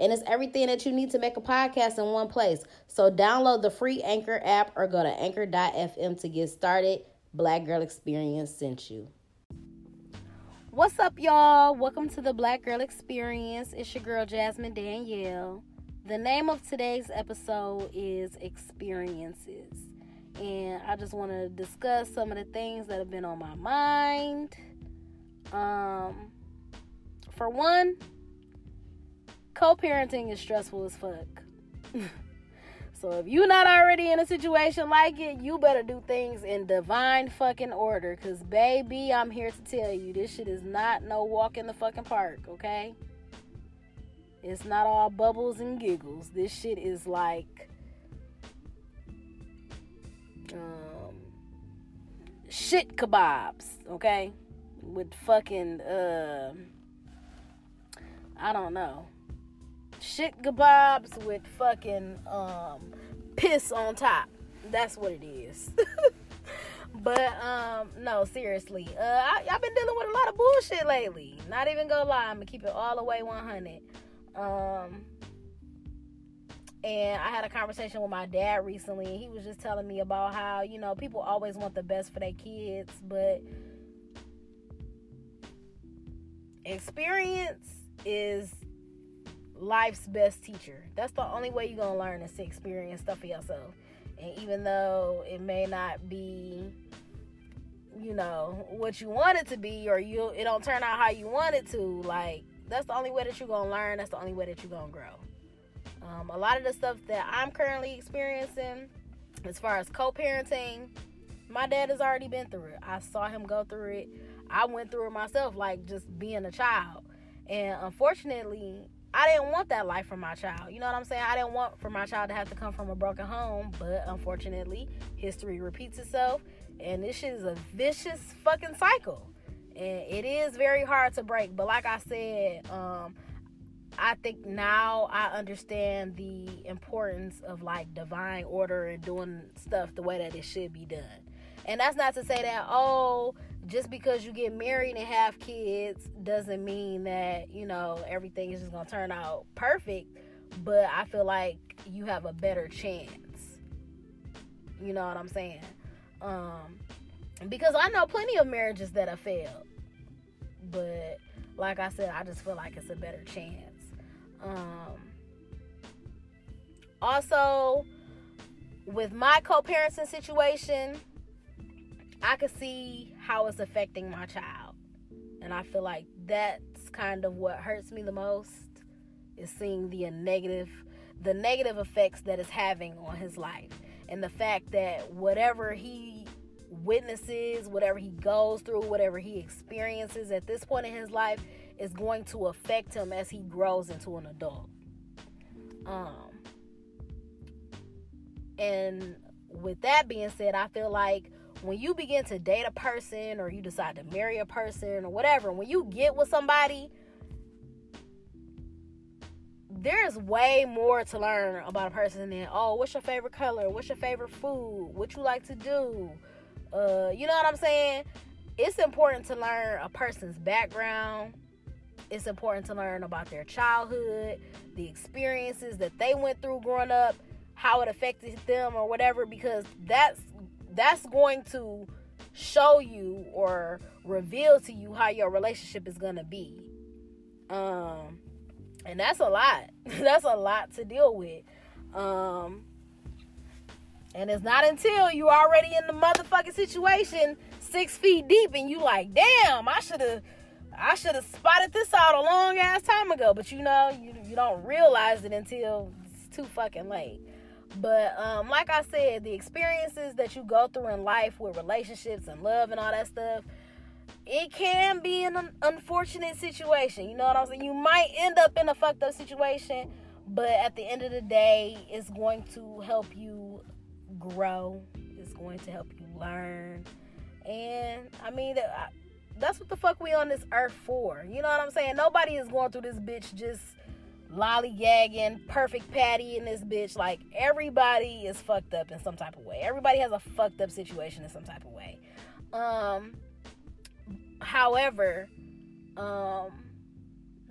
And it's everything that you need to make a podcast in one place. So download the free Anchor app or go to anchor.fm to get started. Black Girl Experience sent you. What's up, y'all? Welcome to the Black Girl Experience. It's your girl, Jasmine Danielle. The name of today's episode is Experiences. And I just want to discuss some of the things that have been on my mind. Um, for one, co-parenting is stressful as fuck. so if you're not already in a situation like it, you better do things in divine fucking order. Cause baby, I'm here to tell you, this shit is not no walk in the fucking park, okay? It's not all bubbles and giggles. This shit is like um shit kebabs, okay? With fucking uh I don't know shit kebabs with fucking um, piss on top. That's what it is. but um, no, seriously, uh, I, have been dealing with a lot of bullshit lately. Not even gonna lie, I'm gonna keep it all the way 100. Um, and I had a conversation with my dad recently. And he was just telling me about how you know people always want the best for their kids, but experience is life's best teacher. That's the only way you're gonna learn is to experience stuff for yourself. And even though it may not be, you know, what you want it to be, or you it don't turn out how you want it to, like that's the only way that you're gonna learn. That's the only way that you're gonna grow. Um, a lot of the stuff that I'm currently experiencing, as far as co-parenting, my dad has already been through it. I saw him go through it. I went through it myself, like just being a child. And unfortunately, I didn't want that life for my child. You know what I'm saying? I didn't want for my child to have to come from a broken home, but unfortunately, history repeats itself, and this is a vicious fucking cycle. And it is very hard to break, but like I said, um, I think now I understand the importance of like divine order and doing stuff the way that it should be done. And that's not to say that, oh, just because you get married and have kids doesn't mean that, you know, everything is just going to turn out perfect. But I feel like you have a better chance. You know what I'm saying? Um, because I know plenty of marriages that have failed. But like I said, I just feel like it's a better chance. Um, also, with my co parenting situation, I could see how it's affecting my child. And I feel like that's kind of what hurts me the most is seeing the negative the negative effects that it's having on his life. And the fact that whatever he witnesses, whatever he goes through, whatever he experiences at this point in his life is going to affect him as he grows into an adult. Um and with that being said, I feel like when you begin to date a person or you decide to marry a person or whatever, when you get with somebody, there's way more to learn about a person than oh, what's your favorite color? What's your favorite food? What you like to do? Uh, you know what I'm saying? It's important to learn a person's background. It's important to learn about their childhood, the experiences that they went through growing up, how it affected them or whatever because that's that's going to show you or reveal to you how your relationship is going to be. Um and that's a lot. that's a lot to deal with. Um and it's not until you are already in the motherfucking situation 6 feet deep and you like, "Damn, I should have I should have spotted this out a long ass time ago." But you know, you you don't realize it until it's too fucking late. But um, like I said, the experiences that you go through in life with relationships and love and all that stuff, it can be an unfortunate situation. You know what I'm saying? You might end up in a fucked up situation, but at the end of the day, it's going to help you grow. It's going to help you learn. And I mean, that's what the fuck we on this earth for. You know what I'm saying? Nobody is going through this bitch just lollygagging, perfect patty in this bitch. Like everybody is fucked up in some type of way. Everybody has a fucked up situation in some type of way. Um however, um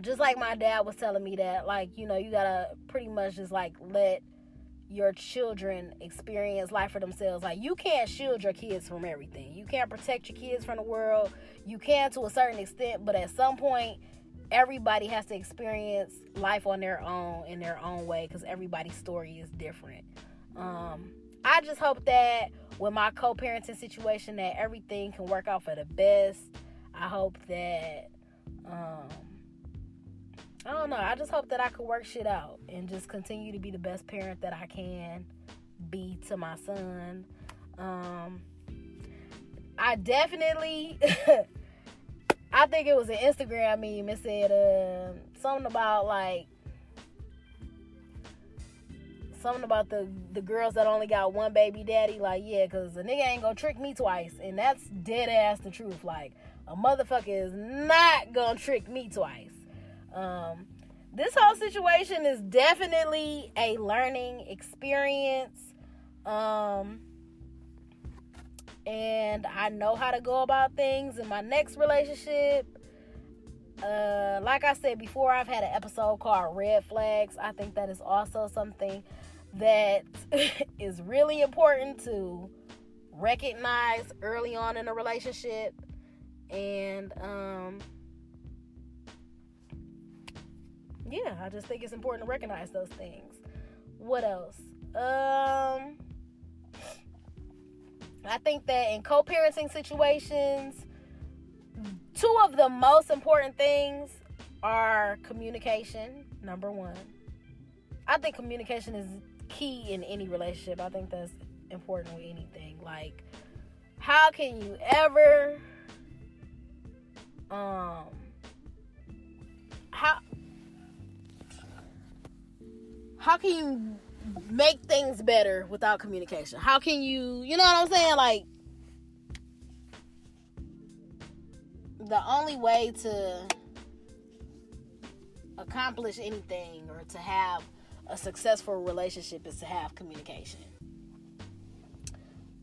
just like my dad was telling me that like, you know, you got to pretty much just like let your children experience life for themselves. Like you can't shield your kids from everything. You can't protect your kids from the world. You can to a certain extent, but at some point everybody has to experience life on their own in their own way because everybody's story is different. Um, I just hope that with my co-parenting situation that everything can work out for the best. I hope that um, I don't know. I just hope that I could work shit out and just continue to be the best parent that I can be to my son. Um, I definitely, I think it was an Instagram meme. It said uh, something about like something about the the girls that only got one baby daddy. Like, yeah, cause a nigga ain't gonna trick me twice, and that's dead ass the truth. Like, a motherfucker is not gonna trick me twice. Um, this whole situation is definitely a learning experience. Um, and I know how to go about things in my next relationship. Uh, like I said before, I've had an episode called Red Flags. I think that is also something that is really important to recognize early on in a relationship. And, um, yeah, I just think it's important to recognize those things. What else? Um, I think that in co parenting situations, two of the most important things are communication, number one. I think communication is key in any relationship. I think that's important with anything. Like, how can you ever, um, how how can you make things better without communication? How can you, you know what I'm saying? Like, the only way to accomplish anything or to have a successful relationship is to have communication.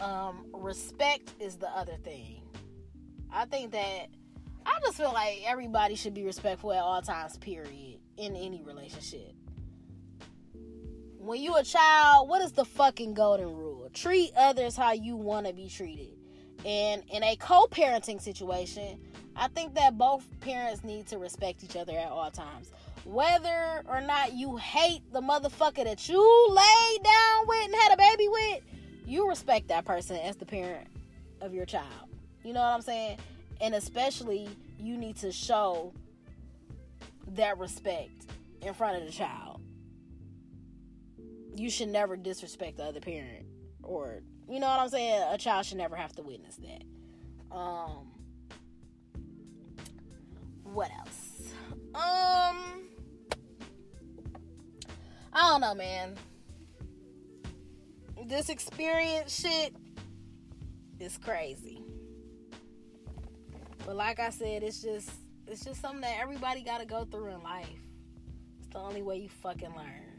Um, respect is the other thing. I think that I just feel like everybody should be respectful at all times, period, in any relationship when you a child, what is the fucking golden rule? Treat others how you want to be treated. And in a co-parenting situation, I think that both parents need to respect each other at all times. Whether or not you hate the motherfucker that you laid down with and had a baby with, you respect that person as the parent of your child. You know what I'm saying? And especially you need to show that respect in front of the child you should never disrespect the other parent or you know what I'm saying? A child should never have to witness that. Um what else? Um I don't know, man. This experience shit is crazy. But like I said, it's just it's just something that everybody got to go through in life. It's the only way you fucking learn.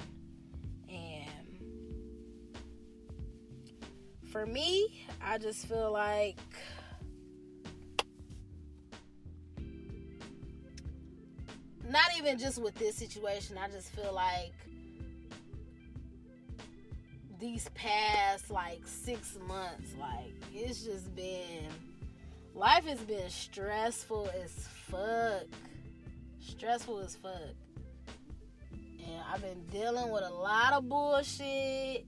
For me, I just feel like not even just with this situation, I just feel like these past like six months, like it's just been life has been stressful as fuck. Stressful as fuck. And I've been dealing with a lot of bullshit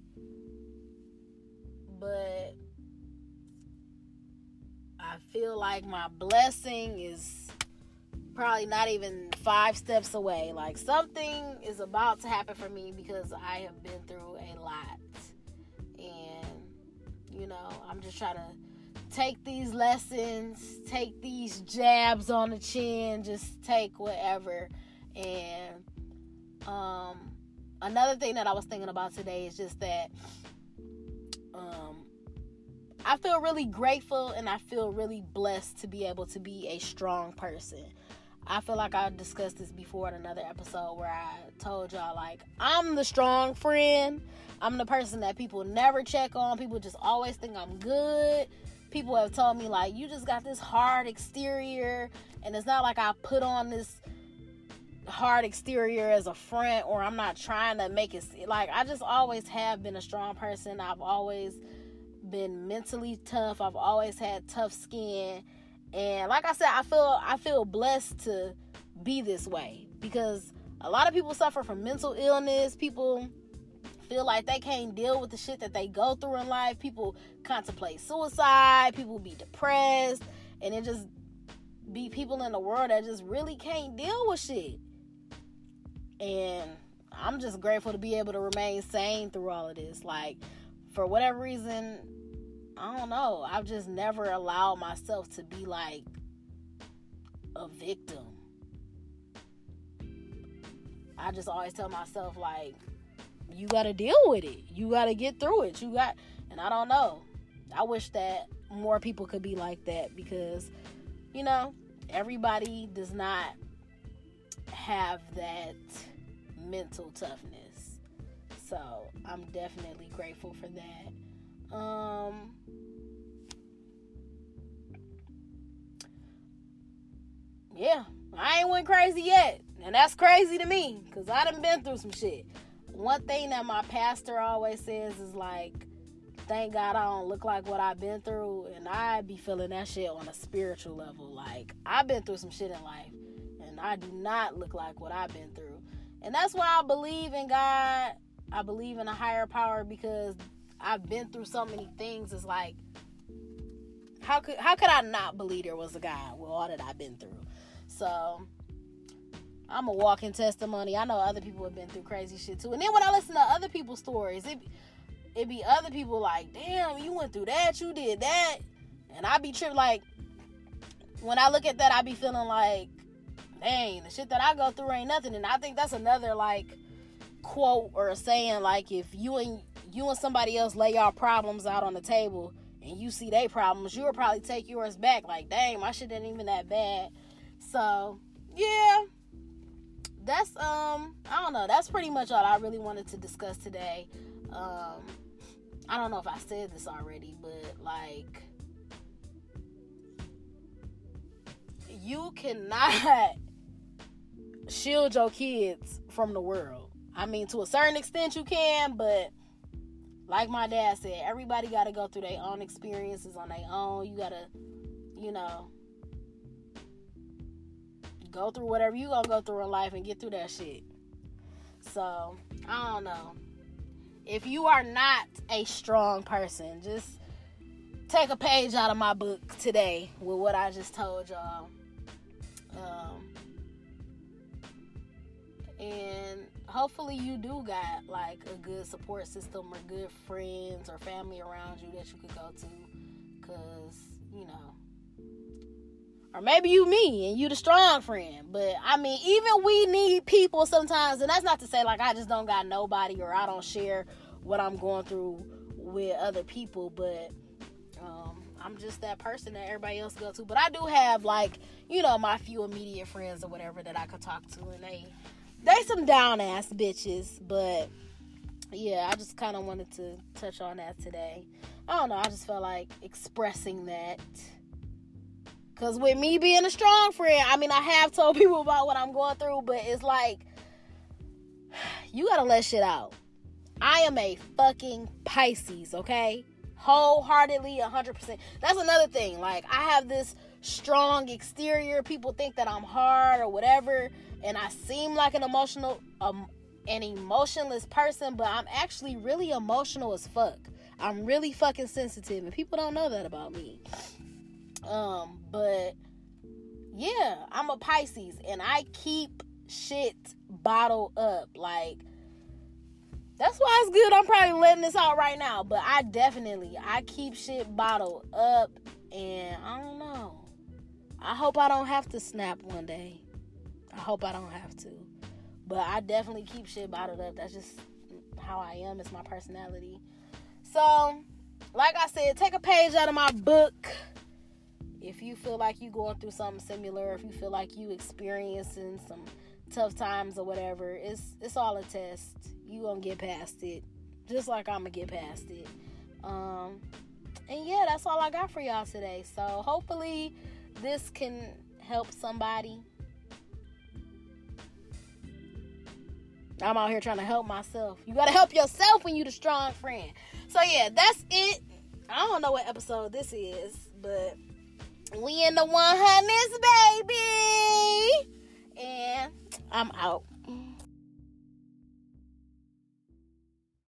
but I feel like my blessing is probably not even five steps away. Like something is about to happen for me because I have been through a lot. And, you know, I'm just trying to take these lessons, take these jabs on the chin, just take whatever. And um, another thing that I was thinking about today is just that Um, I feel really grateful and I feel really blessed to be able to be a strong person. I feel like I discussed this before in another episode where I told y'all like I'm the strong friend. I'm the person that people never check on. People just always think I'm good. People have told me like you just got this hard exterior and it's not like I put on this hard exterior as a front or I'm not trying to make it like I just always have been a strong person. I've always been mentally tough. I've always had tough skin. And like I said, I feel I feel blessed to be this way because a lot of people suffer from mental illness. People feel like they can't deal with the shit that they go through in life. People contemplate suicide, people be depressed, and it just be people in the world that just really can't deal with shit. And I'm just grateful to be able to remain sane through all of this. Like, for whatever reason, I don't know. I've just never allowed myself to be like a victim. I just always tell myself, like, you got to deal with it. You got to get through it. You got, and I don't know. I wish that more people could be like that because, you know, everybody does not have that mental toughness. So I'm definitely grateful for that. Um, yeah, I ain't went crazy yet. And that's crazy to me because I done been through some shit. One thing that my pastor always says is like, thank God I don't look like what I've been through. And I be feeling that shit on a spiritual level. Like, I've been through some shit in life. And I do not look like what I've been through. And that's why I believe in God. I believe in a higher power because I've been through so many things. It's like, how could how could I not believe there was a God with all that I've been through? So I'm a walking testimony. I know other people have been through crazy shit too. And then when I listen to other people's stories, it it be other people like, damn, you went through that, you did that, and I be tripped like when I look at that, I be feeling like dang, the shit that I go through ain't nothing. And I think that's another like quote or a saying like if you and you and somebody else lay y'all problems out on the table and you see their problems, you'll probably take yours back. Like, dang, my shit ain't even that bad. So yeah. That's um I don't know, that's pretty much all I really wanted to discuss today. Um I don't know if I said this already, but like you cannot shield your kids from the world. I mean, to a certain extent, you can, but like my dad said, everybody got to go through their own experiences on their own. You got to, you know, go through whatever you gonna go through in life and get through that shit. So, I don't know. If you are not a strong person, just take a page out of my book today with what I just told y'all. Um, and hopefully you do got like a good support system or good friends or family around you that you could go to. Because you know or maybe you me and you the strong friend. But i mean even we need people sometimes. And that's not to say like i just don't got nobody or i don't share what i'm going through with other people. But um, i'm just that person that everybody else go to. But i do have like you know my few immediate friends or whatever that i could talk to. And they they some down ass bitches, but yeah, I just kind of wanted to touch on that today. I don't know, I just felt like expressing that. Cause with me being a strong friend, I mean, I have told people about what I'm going through, but it's like you gotta let shit out. I am a fucking Pisces, okay? Wholeheartedly, 100%. That's another thing. Like, I have this strong exterior. People think that I'm hard or whatever and I seem like an emotional um an emotionless person, but I'm actually really emotional as fuck. I'm really fucking sensitive and people don't know that about me. Um, but yeah, I'm a Pisces and I keep shit bottled up. Like that's why it's good I'm probably letting this out right now, but I definitely I keep shit bottled up and I don't know. I hope I don't have to snap one day. I hope I don't have to. But I definitely keep shit bottled up. That's just how I am. It's my personality. So, like I said, take a page out of my book. If you feel like you going through something similar, if you feel like you experiencing some tough times or whatever, it's it's all a test. You gonna get past it, just like I'm gonna get past it. Um, and yeah, that's all I got for y'all today. So hopefully this can help somebody. I'm out here trying to help myself. You gotta help yourself when you're the strong friend. So yeah, that's it. I don't know what episode this is, but we in the 100s, baby. And I'm out.